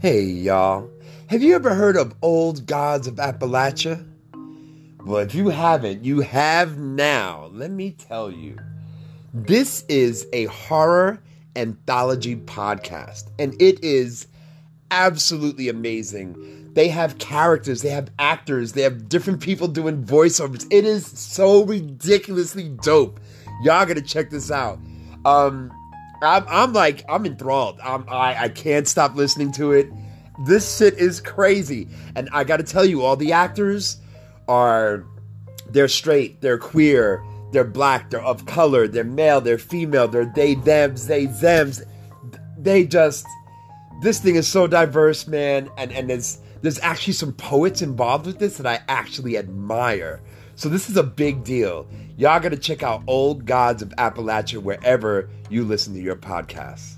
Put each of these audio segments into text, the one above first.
Hey, y'all. Have you ever heard of Old Gods of Appalachia? Well, if you haven't, you have now. Let me tell you. This is a horror anthology podcast, and it is absolutely amazing. They have characters, they have actors, they have different people doing voiceovers. It is so ridiculously dope. Y'all gotta check this out. Um, I'm, I'm like, I'm enthralled. I'm, I, I can't stop listening to it. This shit is crazy. And I gotta tell you, all the actors are, they're straight, they're queer, they're black, they're of color, they're male, they're female, they're they, thems, they, thems. They just, this thing is so diverse, man. And, and there's, there's actually some poets involved with this that I actually admire. So this is a big deal. Y'all gotta check out Old Gods of Appalachia wherever you listen to your podcasts.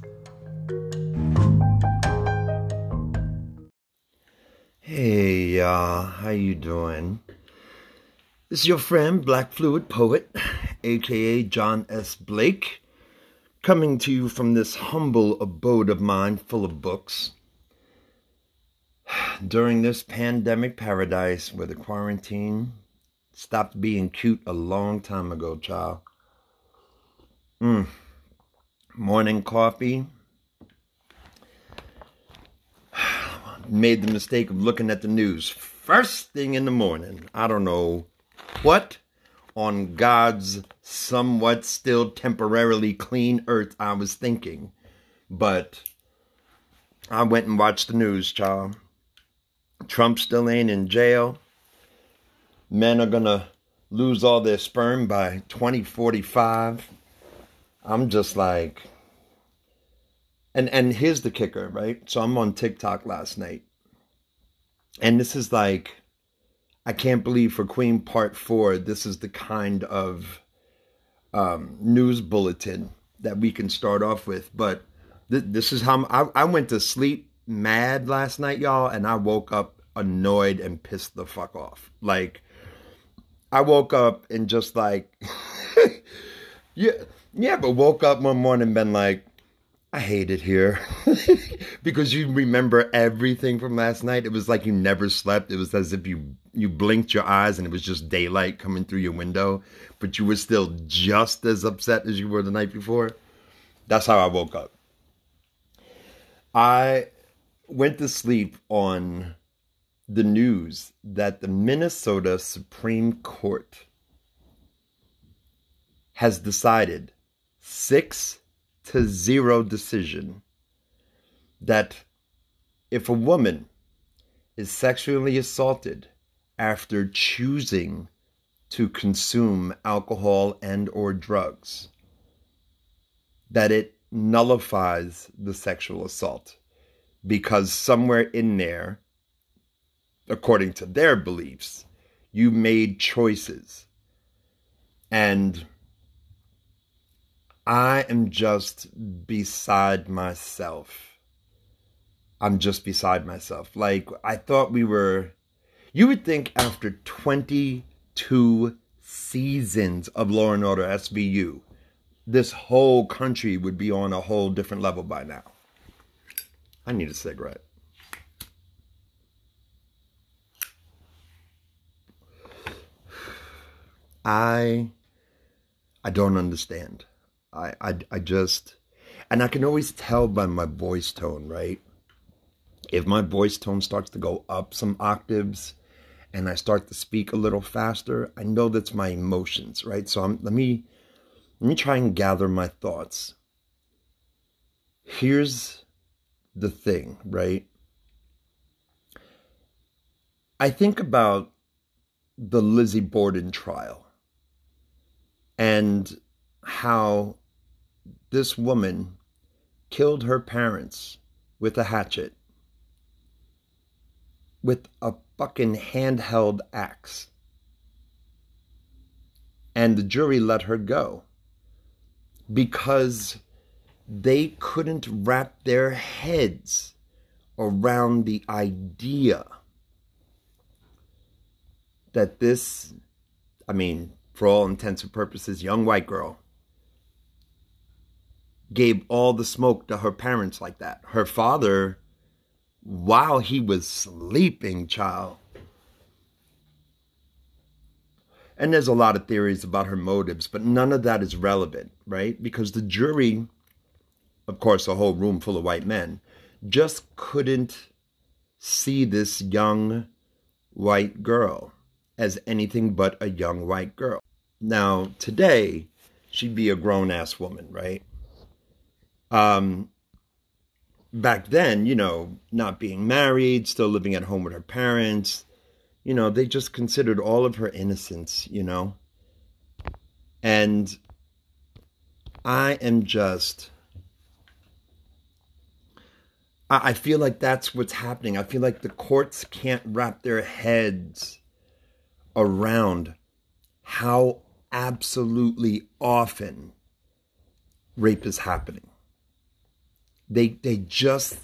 Hey y'all, how you doing? This is your friend Black Fluid Poet, aka John S. Blake, coming to you from this humble abode of mine full of books. During this pandemic paradise where the quarantine stopped being cute a long time ago, child. Mm. Morning coffee. Made the mistake of looking at the news first thing in the morning. I don't know what on God's somewhat still temporarily clean earth I was thinking. But I went and watched the news, child. Trump still ain't in jail. Men are gonna lose all their sperm by 2045. I'm just like and and here's the kicker, right? So I'm on TikTok last night. And this is like I can't believe for Queen Part 4 this is the kind of um, news bulletin that we can start off with, but th- this is how I, I went to sleep mad last night, y'all, and I woke up annoyed and pissed the fuck off. Like I woke up and just like yeah, yeah, but woke up one morning and been like, I hate it here because you remember everything from last night. It was like you never slept. It was as if you you blinked your eyes and it was just daylight coming through your window, but you were still just as upset as you were the night before. That's how I woke up. I went to sleep on the news that the Minnesota Supreme Court has decided six to zero decision that if a woman is sexually assaulted after choosing to consume alcohol and or drugs that it nullifies the sexual assault because somewhere in there according to their beliefs you made choices and I am just beside myself. I'm just beside myself. Like, I thought we were. You would think after 22 seasons of Law and Order SVU, this whole country would be on a whole different level by now. I need a cigarette. I I don't understand. I, I, I just, and I can always tell by my voice tone, right? If my voice tone starts to go up some octaves and I start to speak a little faster, I know that's my emotions, right? So I'm, let me, let me try and gather my thoughts. Here's the thing, right? I think about the Lizzie Borden trial and how this woman killed her parents with a hatchet, with a fucking handheld axe. And the jury let her go because they couldn't wrap their heads around the idea that this, I mean, for all intents and purposes, young white girl gave all the smoke to her parents like that. Her father while he was sleeping, child. And there's a lot of theories about her motives, but none of that is relevant, right? Because the jury, of course, a whole room full of white men, just couldn't see this young white girl as anything but a young white girl. Now, today, she'd be a grown ass woman, right? Um, back then, you know, not being married, still living at home with her parents, you know, they just considered all of her innocence, you know? And I am just. I feel like that's what's happening. I feel like the courts can't wrap their heads around how absolutely often rape is happening. They they just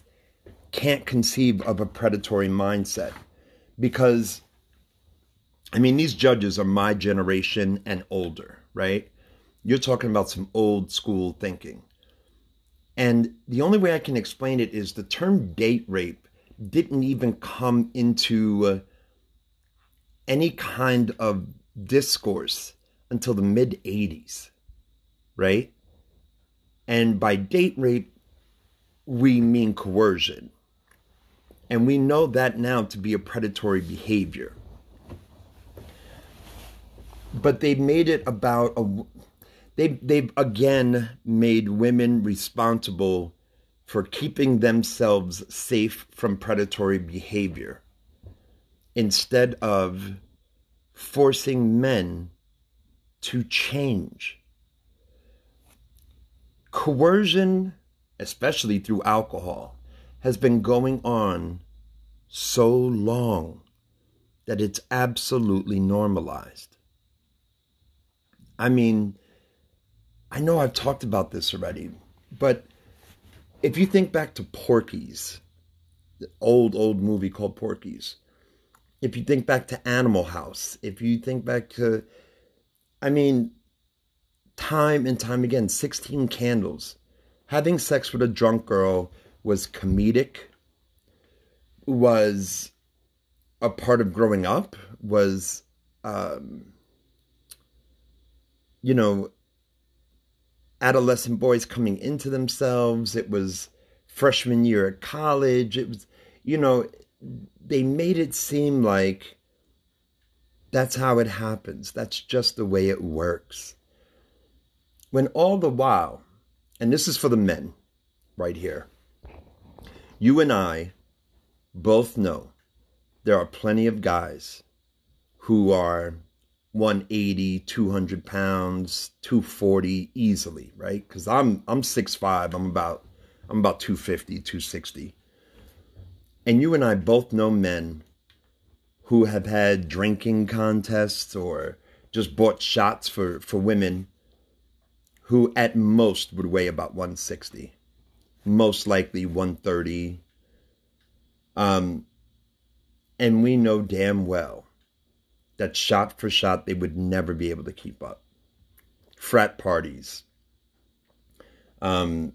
can't conceive of a predatory mindset because I mean these judges are my generation and older, right? You're talking about some old school thinking. And the only way I can explain it is the term date rape didn't even come into uh, any kind of discourse until the mid 80s, right? And by date rape, we mean coercion. And we know that now to be a predatory behavior. But they made it about a they they've again made women responsible for keeping themselves safe from predatory behavior instead of forcing men to change. Coercion, especially through alcohol, has been going on so long that it's absolutely normalized. I mean, I know I've talked about this already, but if you think back to Porky's, the old, old movie called Porky's, if you think back to Animal House, if you think back to, I mean, time and time again, 16 candles. Having sex with a drunk girl was comedic, was a part of growing up, was, um, you know, adolescent boys coming into themselves. It was freshman year at college. It was, you know, they made it seem like that's how it happens. That's just the way it works. When all the while, and this is for the men right here, you and I both know there are plenty of guys who are 180, 200 pounds, 240 easily, right? Because I'm I'm 6'5, I'm about I'm about 250, 260. And you and I both know men who have had drinking contests or just bought shots for, for women who at most would weigh about 160, most likely 130. Um, and we know damn well that shot for shot they would never be able to keep up. Frat parties, um,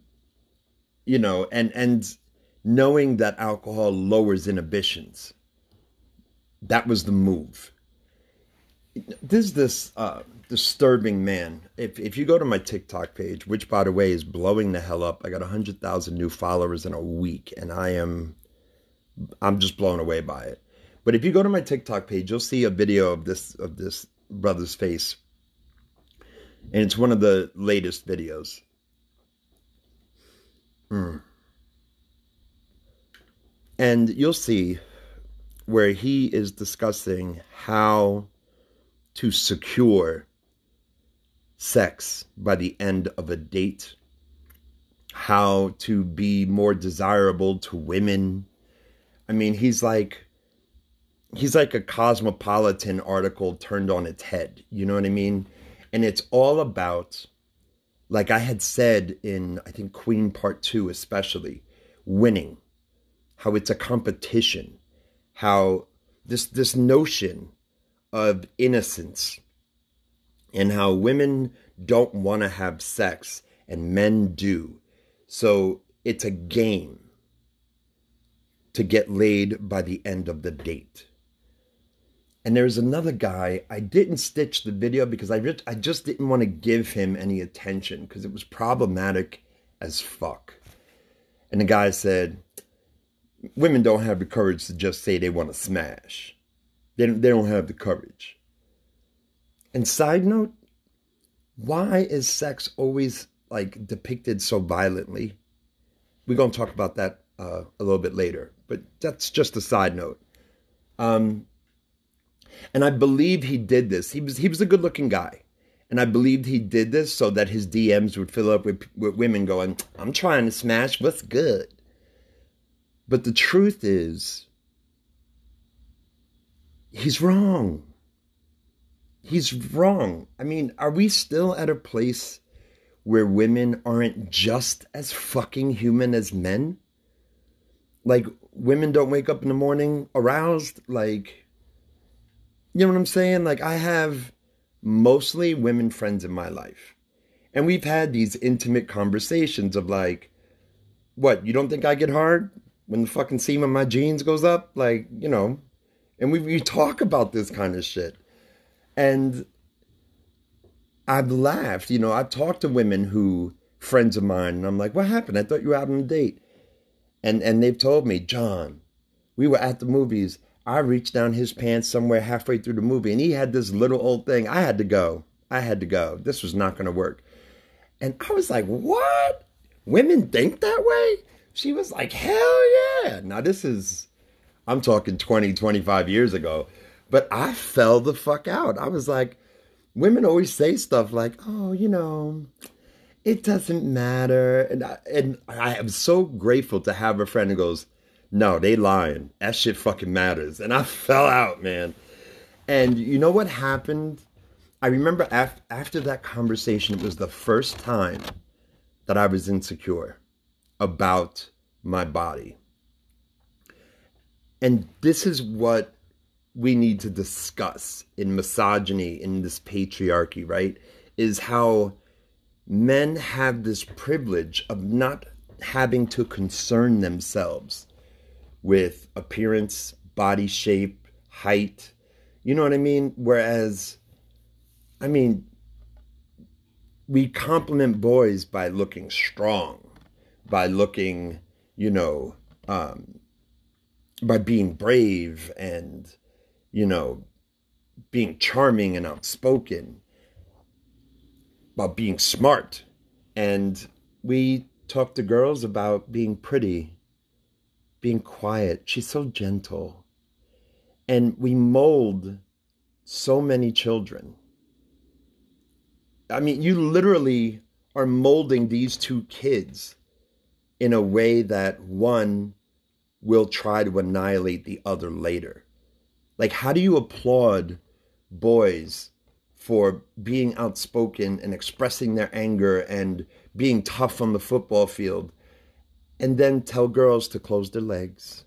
you know, and and knowing that alcohol lowers inhibitions. That was the move. There's this uh, disturbing man. If, if you go to my TikTok page, which by the way is blowing the hell up, I got 100,000 new followers in a week, and I am, I'm just blown away by it. But if you go to my TikTok page, you'll see a video of this of this brother's face, and it's one of the latest videos. Mm. And you'll see where he is discussing how to secure sex by the end of a date, how to be more desirable to women. I mean, he's like he's like a cosmopolitan article turned on its head. You know what I mean? And it's all about like I had said in I think Queen Part 2 especially, winning how it's a competition, how this this notion of innocence and how women don't want to have sex and men do. So it's a game. to get laid by the end of the date. And there's another guy. I didn't stitch the video because I just, I just didn't want to give him any attention because it was problematic as fuck. And the guy said, "Women don't have the courage to just say they want to smash. They don't, they don't have the courage." And side note, why is sex always like depicted so violently? We're gonna talk about that uh, a little bit later, but that's just a side note. Um, and I believe he did this. He was he was a good looking guy. And I believed he did this so that his DMs would fill up with, with women going, I'm trying to smash, what's good? But the truth is, he's wrong. He's wrong. I mean, are we still at a place where women aren't just as fucking human as men? Like, women don't wake up in the morning aroused? Like, you know what I'm saying? Like, I have mostly women friends in my life. And we've had these intimate conversations of like, what, you don't think I get hard when the fucking seam of my jeans goes up? Like, you know, and we, we talk about this kind of shit. And I've laughed, you know, I've talked to women who, friends of mine, and I'm like, what happened? I thought you were out on a date. And, and they've told me, John, we were at the movies I reached down his pants somewhere halfway through the movie, and he had this little old thing. I had to go. I had to go. This was not going to work. And I was like, what? Women think that way? She was like, hell yeah. Now, this is, I'm talking 20, 25 years ago, but I fell the fuck out. I was like, women always say stuff like, oh, you know, it doesn't matter. And I, and I am so grateful to have a friend who goes, no, they lying. That shit fucking matters. And I fell out, man. And you know what happened? I remember af- after that conversation, it was the first time that I was insecure about my body. And this is what we need to discuss in misogyny, in this patriarchy, right? Is how men have this privilege of not having to concern themselves with appearance, body shape, height. You know what I mean? Whereas, I mean, we compliment boys by looking strong, by looking, you know, um, by being brave and, you know, being charming and outspoken, about being smart. And we talk to girls about being pretty being quiet. She's so gentle. And we mold so many children. I mean, you literally are molding these two kids in a way that one will try to annihilate the other later. Like, how do you applaud boys for being outspoken and expressing their anger and being tough on the football field and then tell girls to close their legs,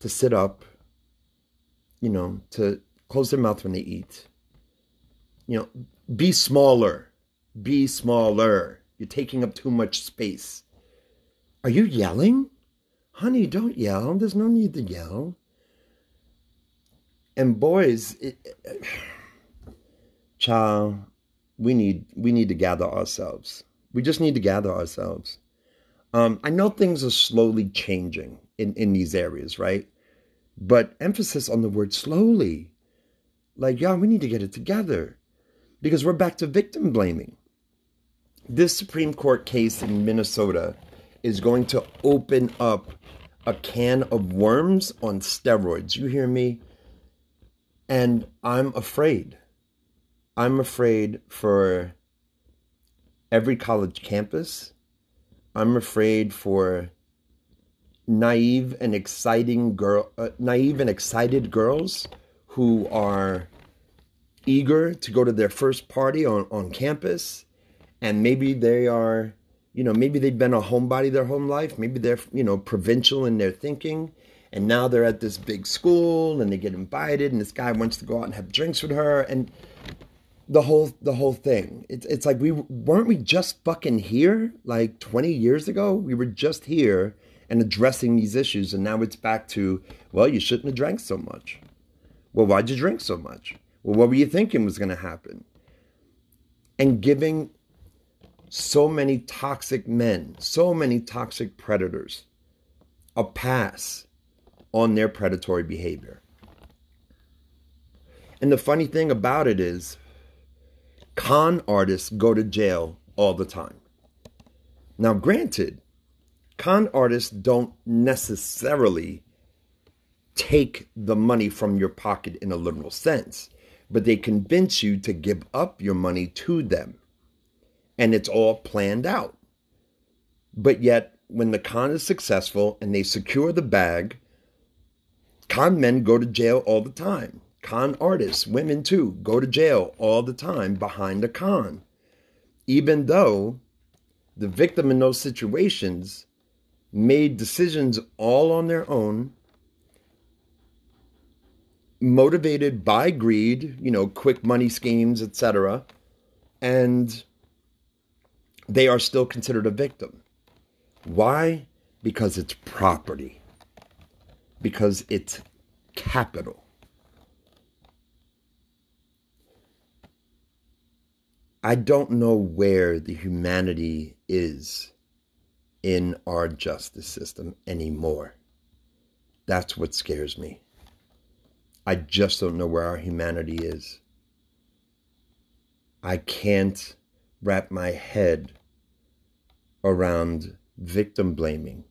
to sit up, you know, to close their mouth when they eat. You know, be smaller. Be smaller. You're taking up too much space. Are you yelling? Honey, don't yell. There's no need to yell. And boys, it, child, we need we need to gather ourselves. We just need to gather ourselves. Um, I know things are slowly changing in, in these areas, right? But emphasis on the word slowly. Like, yeah, we need to get it together because we're back to victim blaming. This Supreme Court case in Minnesota is going to open up a can of worms on steroids. You hear me? And I'm afraid. I'm afraid for every college campus I'm afraid for naive and exciting girl, uh, naive and excited girls who are eager to go to their first party on, on campus, and maybe they are, you know, maybe they've been a homebody their whole life, maybe they're, you know, provincial in their thinking, and now they're at this big school and they get invited, and this guy wants to go out and have drinks with her, and the whole the whole thing. It's it's like we weren't we just fucking here like 20 years ago? We were just here and addressing these issues. And now it's back to, well, you shouldn't have drank so much. Well, why'd you drink so much? Well, what were you thinking was going to happen? And giving so many toxic men, so many toxic predators a pass on their predatory behavior. And the funny thing about it is, con artists go to jail all the time. Now, granted, con artists don't necessarily take the money from your pocket in a literal sense, but they convince you to give up your money to them. And it's all planned out. But yet, when the con is successful and they secure the bag, con men go to jail all the time. Con artists, women too, go to jail all the time behind a con. Even though the victim in those situations made decisions all on their own, motivated by greed, you know, quick money schemes, etc., and they are still considered a victim. Why? Because it's property. Because it's capital. I don't know where the humanity is in our justice system anymore. That's what scares me. I just don't know where our humanity is. I can't wrap my head around victim blaming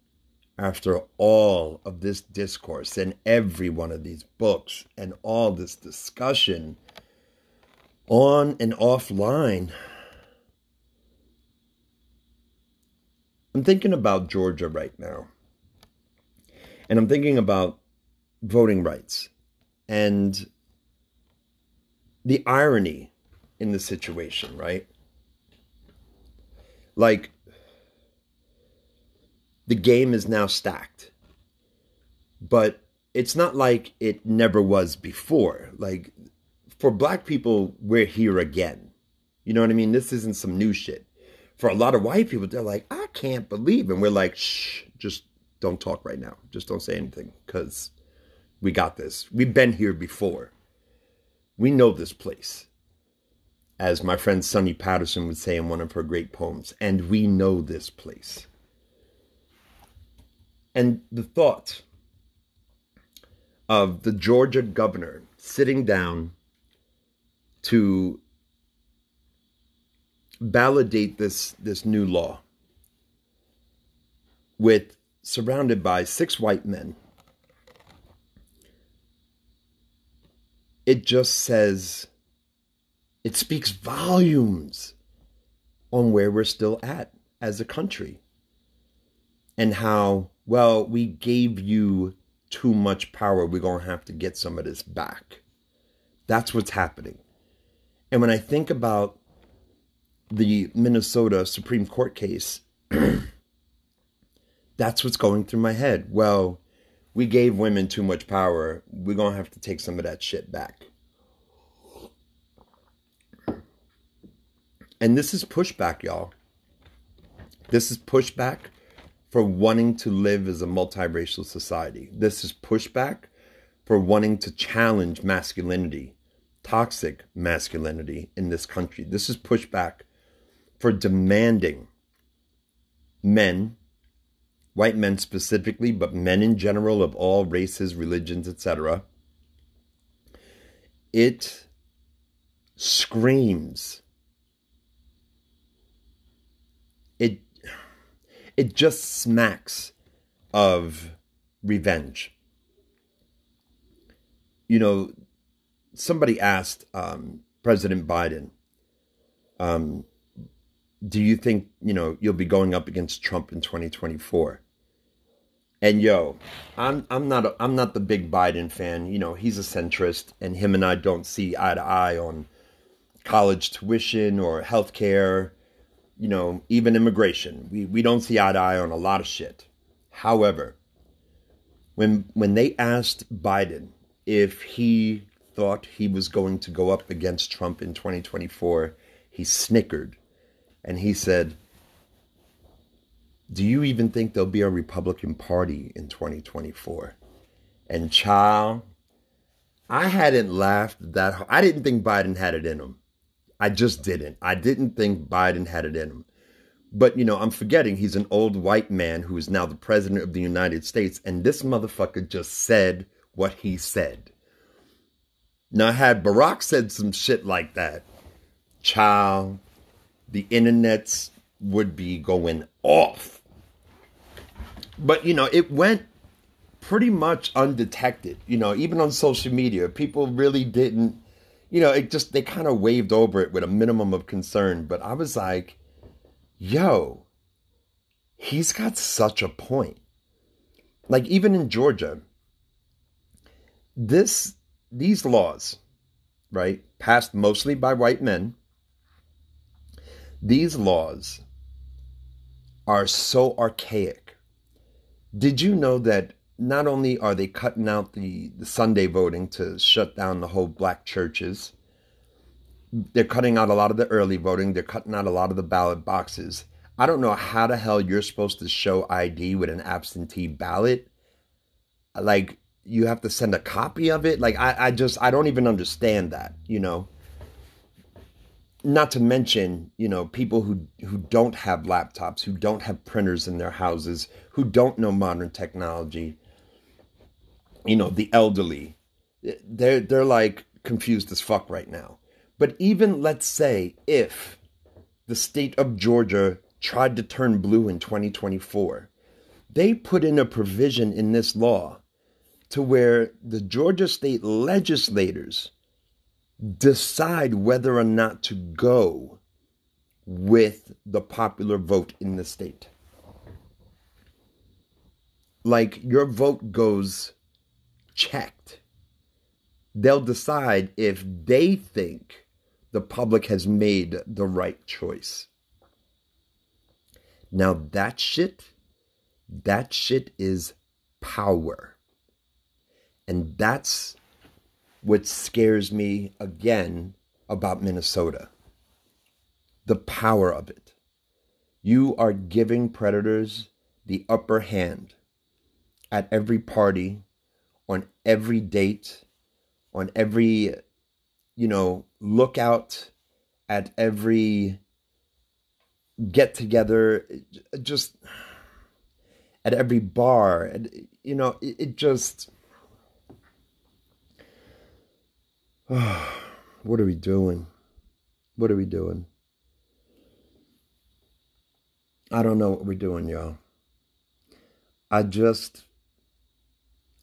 after all of this discourse and every one of these books and all this discussion on and offline. I'm thinking about Georgia right now. And I'm thinking about voting rights and the irony in the situation, right? Like, the game is now stacked. But it's not like it never was before. Like, for black people, we're here again. You know what I mean? This isn't some new shit. For a lot of white people, they're like, I can't believe. And we're like, shh, just don't talk right now. Just don't say anything because we got this. We've been here before. We know this place. As my friend Sunni Patterson would say in one of her great poems, and we know this place. And the thought of the Georgia governor sitting down to validate this, this new law with surrounded by six white men it just says it speaks volumes on where we're still at as a country and how well we gave you too much power we're going to have to get some of this back that's what's happening and when I think about the Minnesota Supreme Court case, that's what's going through my head. Well, we gave women too much power. We're going to have to take some of that shit back. And this is pushback, y'all. This is pushback for wanting to live as a multiracial society. This is pushback for wanting to challenge masculinity toxic masculinity in this country. This is pushback for demanding men, white men specifically, but men in general of all races, religions, etc. It screams. It it just smacks of revenge. You know, somebody asked um, President Biden, um, "Do you think you know you'll be going up against Trump in 2024?" And yo, I'm I'm not a, I'm not the big Biden fan. You know, he's a centrist, and him and I don't see eye to eye on college tuition or health care. You know, even immigration. We we don't see eye to eye on a lot of shit. However, when when they asked Biden if he thought he was going to go up against Trump in 2024, he snickered and he said, do you even think there'll be a Republican Party in 2024? And child, I hadn't laughed that hard. I didn't think Biden had it in him. I just didn't. I didn't think Biden had it in him. But, you know, I'm forgetting he's an old white man who is now the president of the United States. And this motherfucker just said what he said. Now, had Barack said some shit like that, child, the internets would be going off. But, you know, it went pretty much undetected. You know, even on social media, people really didn't, you know, it just, they kind of waved over it with a minimum of concern. But I was like, yo, he's got such a point. Like even in Georgia, this these laws, right, passed mostly by white men, these laws are so archaic. Did you know that not only are they cutting out the, the Sunday voting to shut down the whole black churches, they're cutting out a lot of the early voting. They're cutting out a lot of the ballot boxes. I don't know how the hell you're supposed to show ID with an absentee ballot. Like you have to send a copy of it. Like I, I just I don't even understand that, you know. Not to mention, you know, people who who don't have laptops, who don't have printers in their houses, who don't know modern technology. You know, the elderly. They're they're like confused as fuck right now. But even let's say if the state of Georgia tried to turn blue in 2024, they put in a provision in this law to where the Georgia state legislators decide whether or not to go with the popular vote in the state. Like your vote goes checked. They'll decide if they think the public has made the right choice. Now that shit, that shit is power. And that's what scares me again about Minnesota. The power of it. You are giving predators the upper hand at every party, on every date, on every you know, look out at every get together, just at every bar. And, you know, it, it just. Oh, what are we doing? What are we doing? I don't know what we're doing, y'all. I just,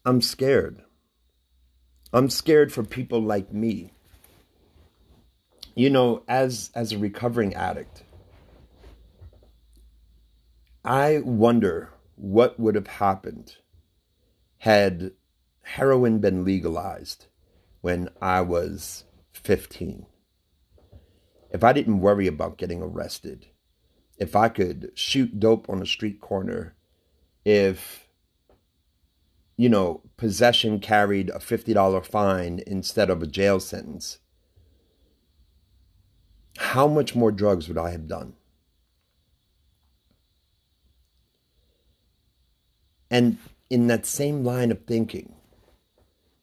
I'm scared. I'm scared for people like me you know, as as a recovering addict, I wonder what would have happened had heroin been legalized when I was 15. If I didn't worry about getting arrested, if I could shoot dope on a street corner, if you know, possession carried a $50 fine instead of a jail sentence, how much more drugs would I have done? And in that same line of thinking,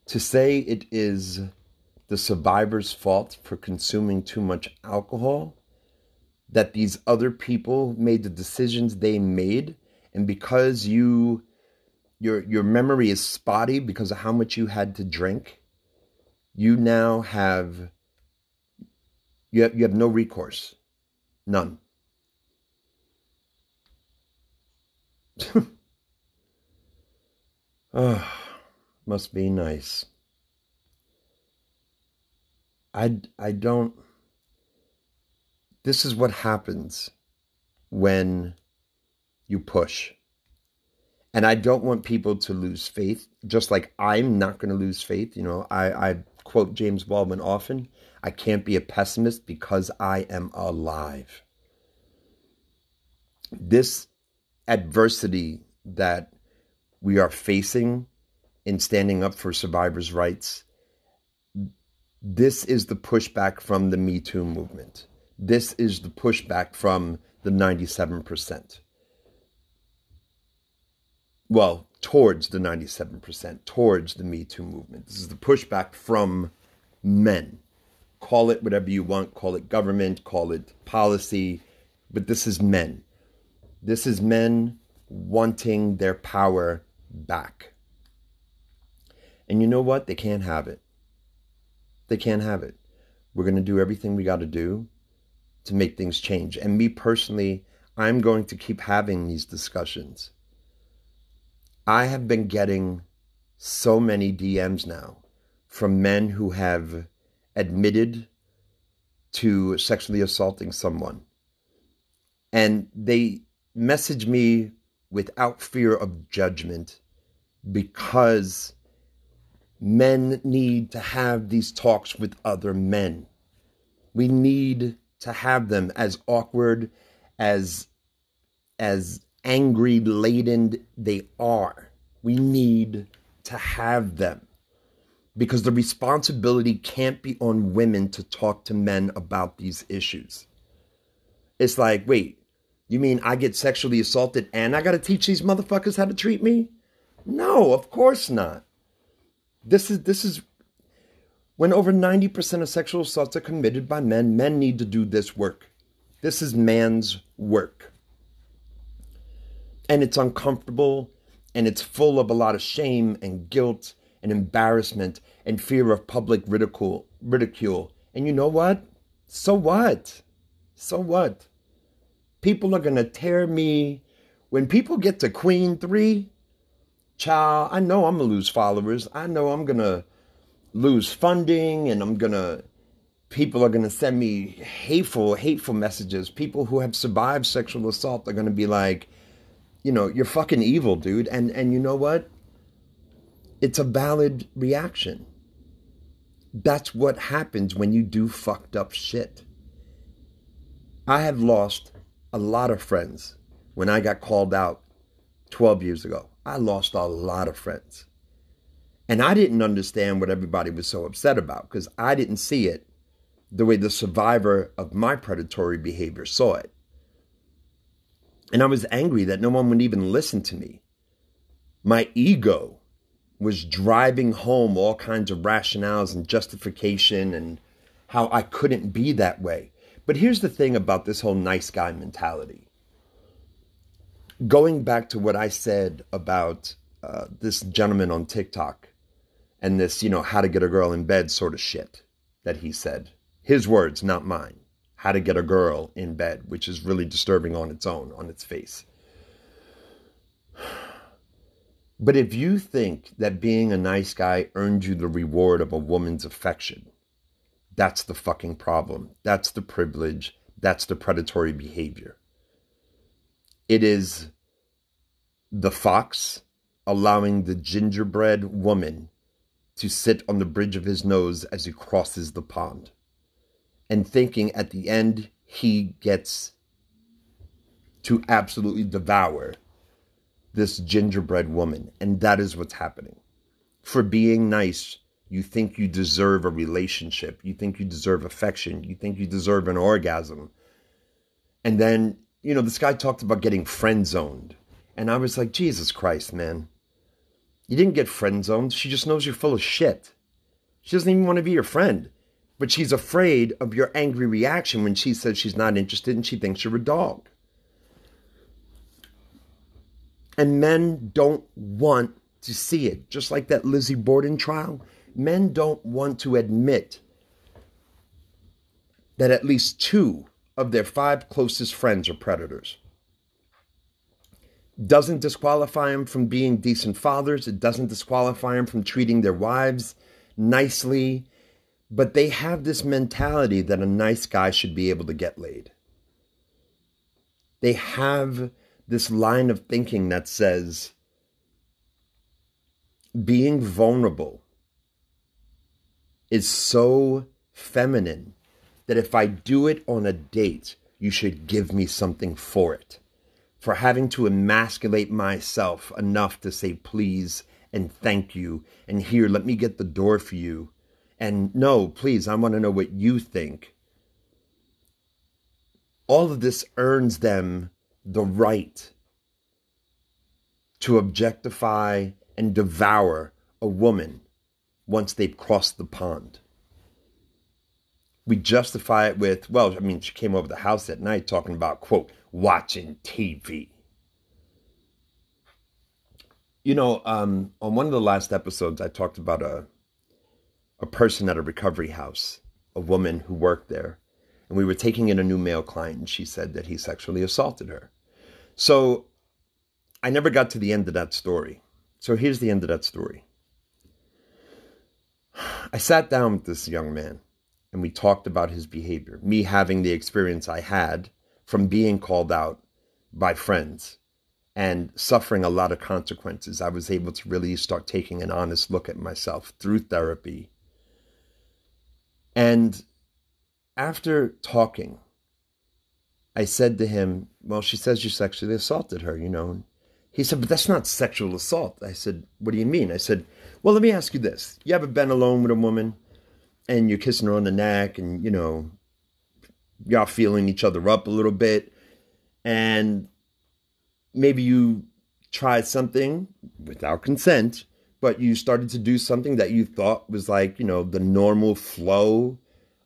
to say it is the survivor's fault for consuming too much alcohol, that these other people made the decisions they made, and because you your your memory is spotty because of how much you had to drink, you now have you have, you have no recourse. None. oh, must be nice. I, I don't. This is what happens when you push. And I don't want people to lose faith, just like I'm not going to lose faith. You know, I, I quote James Baldwin often I can't be a pessimist because I am alive. This adversity that we are facing in standing up for survivors' rights, this is the pushback from the Me Too movement. This is the pushback from the 97%. Well, towards the 97%, towards the Me Too movement. This is the pushback from men. Call it whatever you want, call it government, call it policy, but this is men. This is men wanting their power back. And you know what? They can't have it. They can't have it. We're going to do everything we got to do to make things change. And me personally, I'm going to keep having these discussions. I have been getting so many DMs now from men who have admitted to sexually assaulting someone. And they message me without fear of judgment because men need to have these talks with other men. We need to have them as awkward as as angry laden they are. We need to have them because the responsibility can't be on women to talk to men about these issues. It's like, wait, you mean I get sexually assaulted and I got to teach these motherfuckers how to treat me? No, of course not. This is this is when over 90% of sexual assaults are committed by men, men need to do this work. This is man's work. And it's uncomfortable and it's full of a lot of shame and guilt and embarrassment and fear of public ridicule ridicule. And you know what? So what? So what? People are to tear me when people get to Queen 3, child, I know I'm to lose followers. I know I'm to lose funding and I'm to people are to send me hateful hateful messages. People who have survived sexual assault are to be like, you know, you're fucking evil, dude. And and you know what? It's a valid reaction. That's what happens when you do fucked up shit. I have lost a lot of friends when I got called out 12 years ago. I lost a lot of friends. And I didn't understand what everybody was so upset about because I didn't see it the way the survivor of my predatory behavior saw it. And I was angry that no one would even listen to me. My ego was driving home all kinds of rationales and justification and how I couldn't be that way. But here's the thing about this whole nice guy mentality. Going back to what I said about uh, this gentleman on TikTok and this, you know, how to get a girl in bed sort of shit that he said. His words, not mine. How to get a girl in bed, which is really disturbing on its own, on its face. But if you think that being a nice guy earned you the reward of a woman's affection, that's the fucking problem. That's the privilege. That's the predatory behavior. It is the fox allowing the gingerbread woman to sit on the bridge of his nose as he crosses the pond and thinking at the end he gets to absolutely devour this gingerbread woman. And that is what's happening. For being nice, you think you deserve a relationship. You think you deserve affection. You think you deserve an orgasm. And then, you know, this guy talked about getting friend zoned. And I was like, Jesus Christ, man. You didn't get friend zoned. She just knows you're full of shit. She doesn't even want to be your friend. But she's afraid of your angry reaction when she says she's not interested and she thinks you're a dog. And men don't want to see it. Just like that Lizzie Borden trial, men don't want to admit that at least two of their five closest friends are predators. Doesn't disqualify them from being decent fathers, it doesn't disqualify them from treating their wives nicely, but they have this mentality that a nice guy should be able to get laid. They have this line of thinking that says being vulnerable is so feminine that if I do it on a date, you should give me something for it. For having to emasculate myself enough to say please and thank you, and here, let me get the door for you. And no, please, I want to know what you think. All of this earns them the right to objectify and devour a woman once they've crossed the pond. We justify it with, well, I mean, she came over the house at night talking about, quote, watching TV. You know, um, on one of the last episodes, I talked about a a person at a recovery house, a woman who worked there, and we were taking in a new male client, and she said that he sexually assaulted her. So I never got to the end of that story. So here's the end of that story. I sat down with this young man and we talked about his behavior, me having the experience I had from being called out by friends and suffering a lot of consequences. I was able to really start taking an honest look at myself through therapy. And after talking, I said to him, Well, she says you sexually assaulted her, you know. He said, But that's not sexual assault. I said, What do you mean? I said, Well, let me ask you this. You ever been alone with a woman and you're kissing her on the neck and, you know, y'all feeling each other up a little bit and maybe you tried something without consent, but you started to do something that you thought was like, you know, the normal flow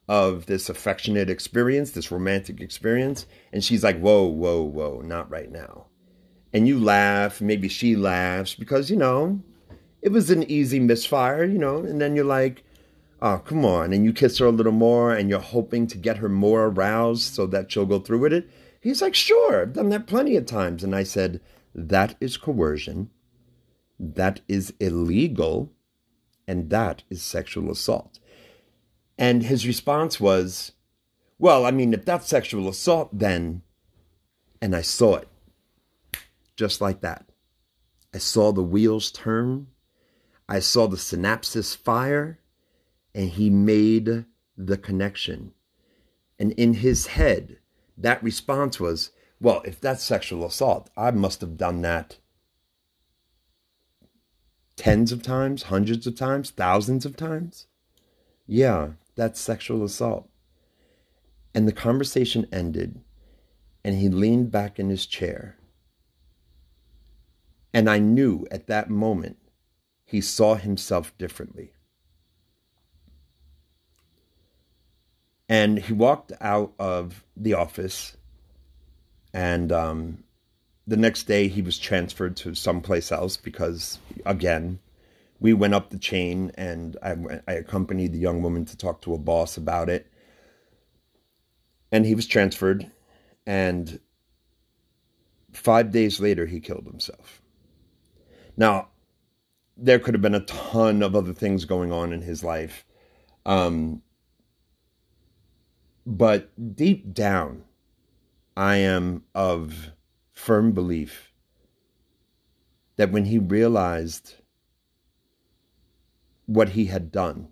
of this affectionate experience, this romantic experience. And she's like, whoa, whoa, whoa, not right now. And you laugh, maybe she laughs because, you know, it was an easy misfire, you know, and then you're like, oh, come on. And you kiss her a little more and you're hoping to get her more aroused so that she'll go through with it. He's like, sure, I've done that plenty of times. And I said, that is coercion. That is illegal. And that is sexual assault. And his response was, well, I mean, if that's sexual assault, then. And I saw it just like that. I saw the wheels turn. I saw the synapses fire and he made the connection. And in his head, that response was, well, if that's sexual assault, I must have done that tens of times, hundreds of times, thousands of times. Yeah, that's sexual assault. And the conversation ended, and he leaned back in his chair. And I knew at that moment he saw himself differently. And he walked out of the office, and um, the next day he was transferred to someplace else because, again, we went up the chain, and I, I accompanied the young woman to talk to a boss about it. And he was transferred, and five days later, he killed himself. Now, there could have been a ton of other things going on in his life. Um, but deep down, I am of firm belief that when he realized what he had done,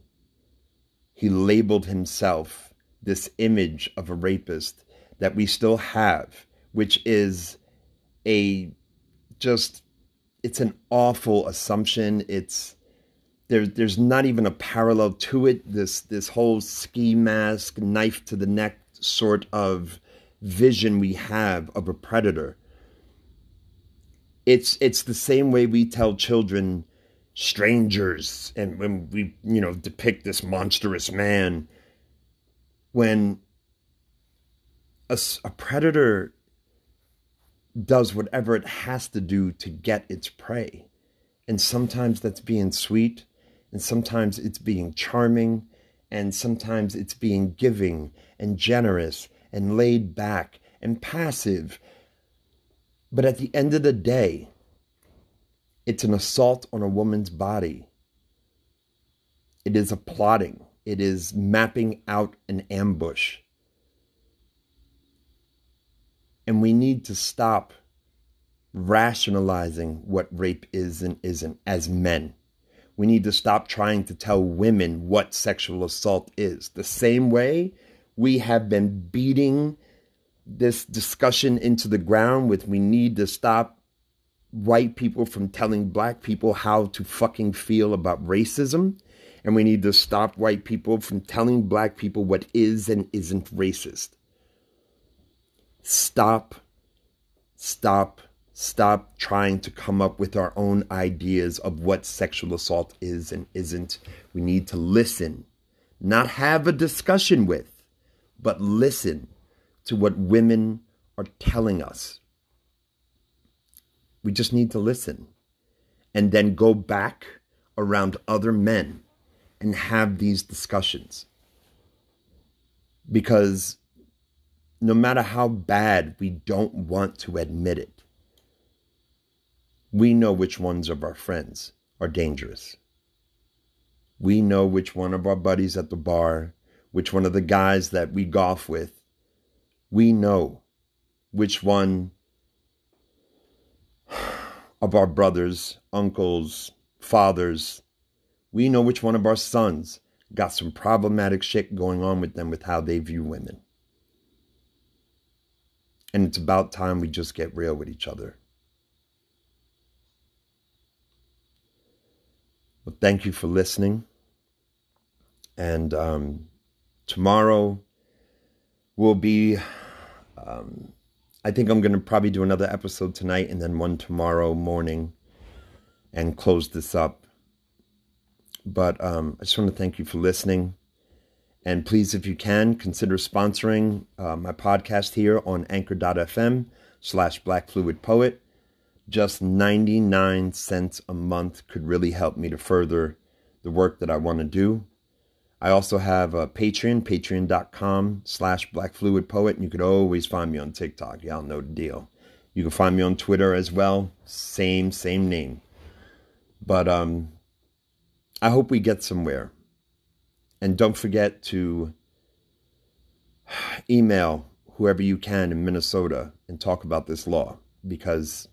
he labeled himself this image of a rapist that we still have, which is a just, it's an awful assumption. It's, there, there's not even a parallel to it. This this whole ski mask, knife to the neck sort of vision we have of a predator. It's it's the same way we tell children strangers and when we you know depict this monstrous man when a, a predator does whatever it has to do to get its prey and sometimes that's being sweet and sometimes it's being charming, and sometimes it's being giving and generous and laid back and passive. But at the end of the day, it's an assault on a woman's body. It is a plotting. It is mapping out an ambush. And we need to stop rationalizing what rape is and isn't as men. We need to stop trying to tell women what sexual assault is. The same way we have been beating this discussion into the ground with we need to stop white people from telling black people how to fucking feel about racism. And we need to stop white people from telling black people what is and isn't racist. Stop, stop, stop trying to come up with our own ideas of what sexual assault is and isn't. We need to listen, not have a discussion with, but listen to what women are telling us. We just need to listen and then go back around other men and have these discussions. Because no matter how bad we don't want to admit it, we know which ones of our friends are dangerous. We know which one of our buddies at the bar, which one of the guys that we golf with, we know which one of our brothers, uncles, fathers, we know which one of our sons got some problematic shit going on with them with how they view women. And it's about time we just get real with each other. Well, thank you for listening. And um, tomorrow will be, um, I think I'm going to probably do another episode tonight and then one tomorrow morning and close this up. But um, I just want to thank you for listening. And please, if you can, consider sponsoring uh, my podcast here on anchor.fm slash black fluid poet. Just 99 cents a month could really help me to further the work that I want to do. I also have a Patreon, patreon.com slash black fluid poet. And you could always find me on TikTok. Y'all know the deal. You can find me on Twitter as well. Same, same name. But um, I hope we get somewhere. And don't forget to email whoever you can in Minnesota and talk about this law because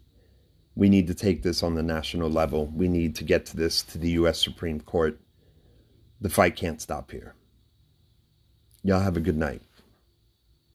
we need to take this on the national level. We need to get to this to the U.S. Supreme Court. The fight can't stop here. Y'all have a good night.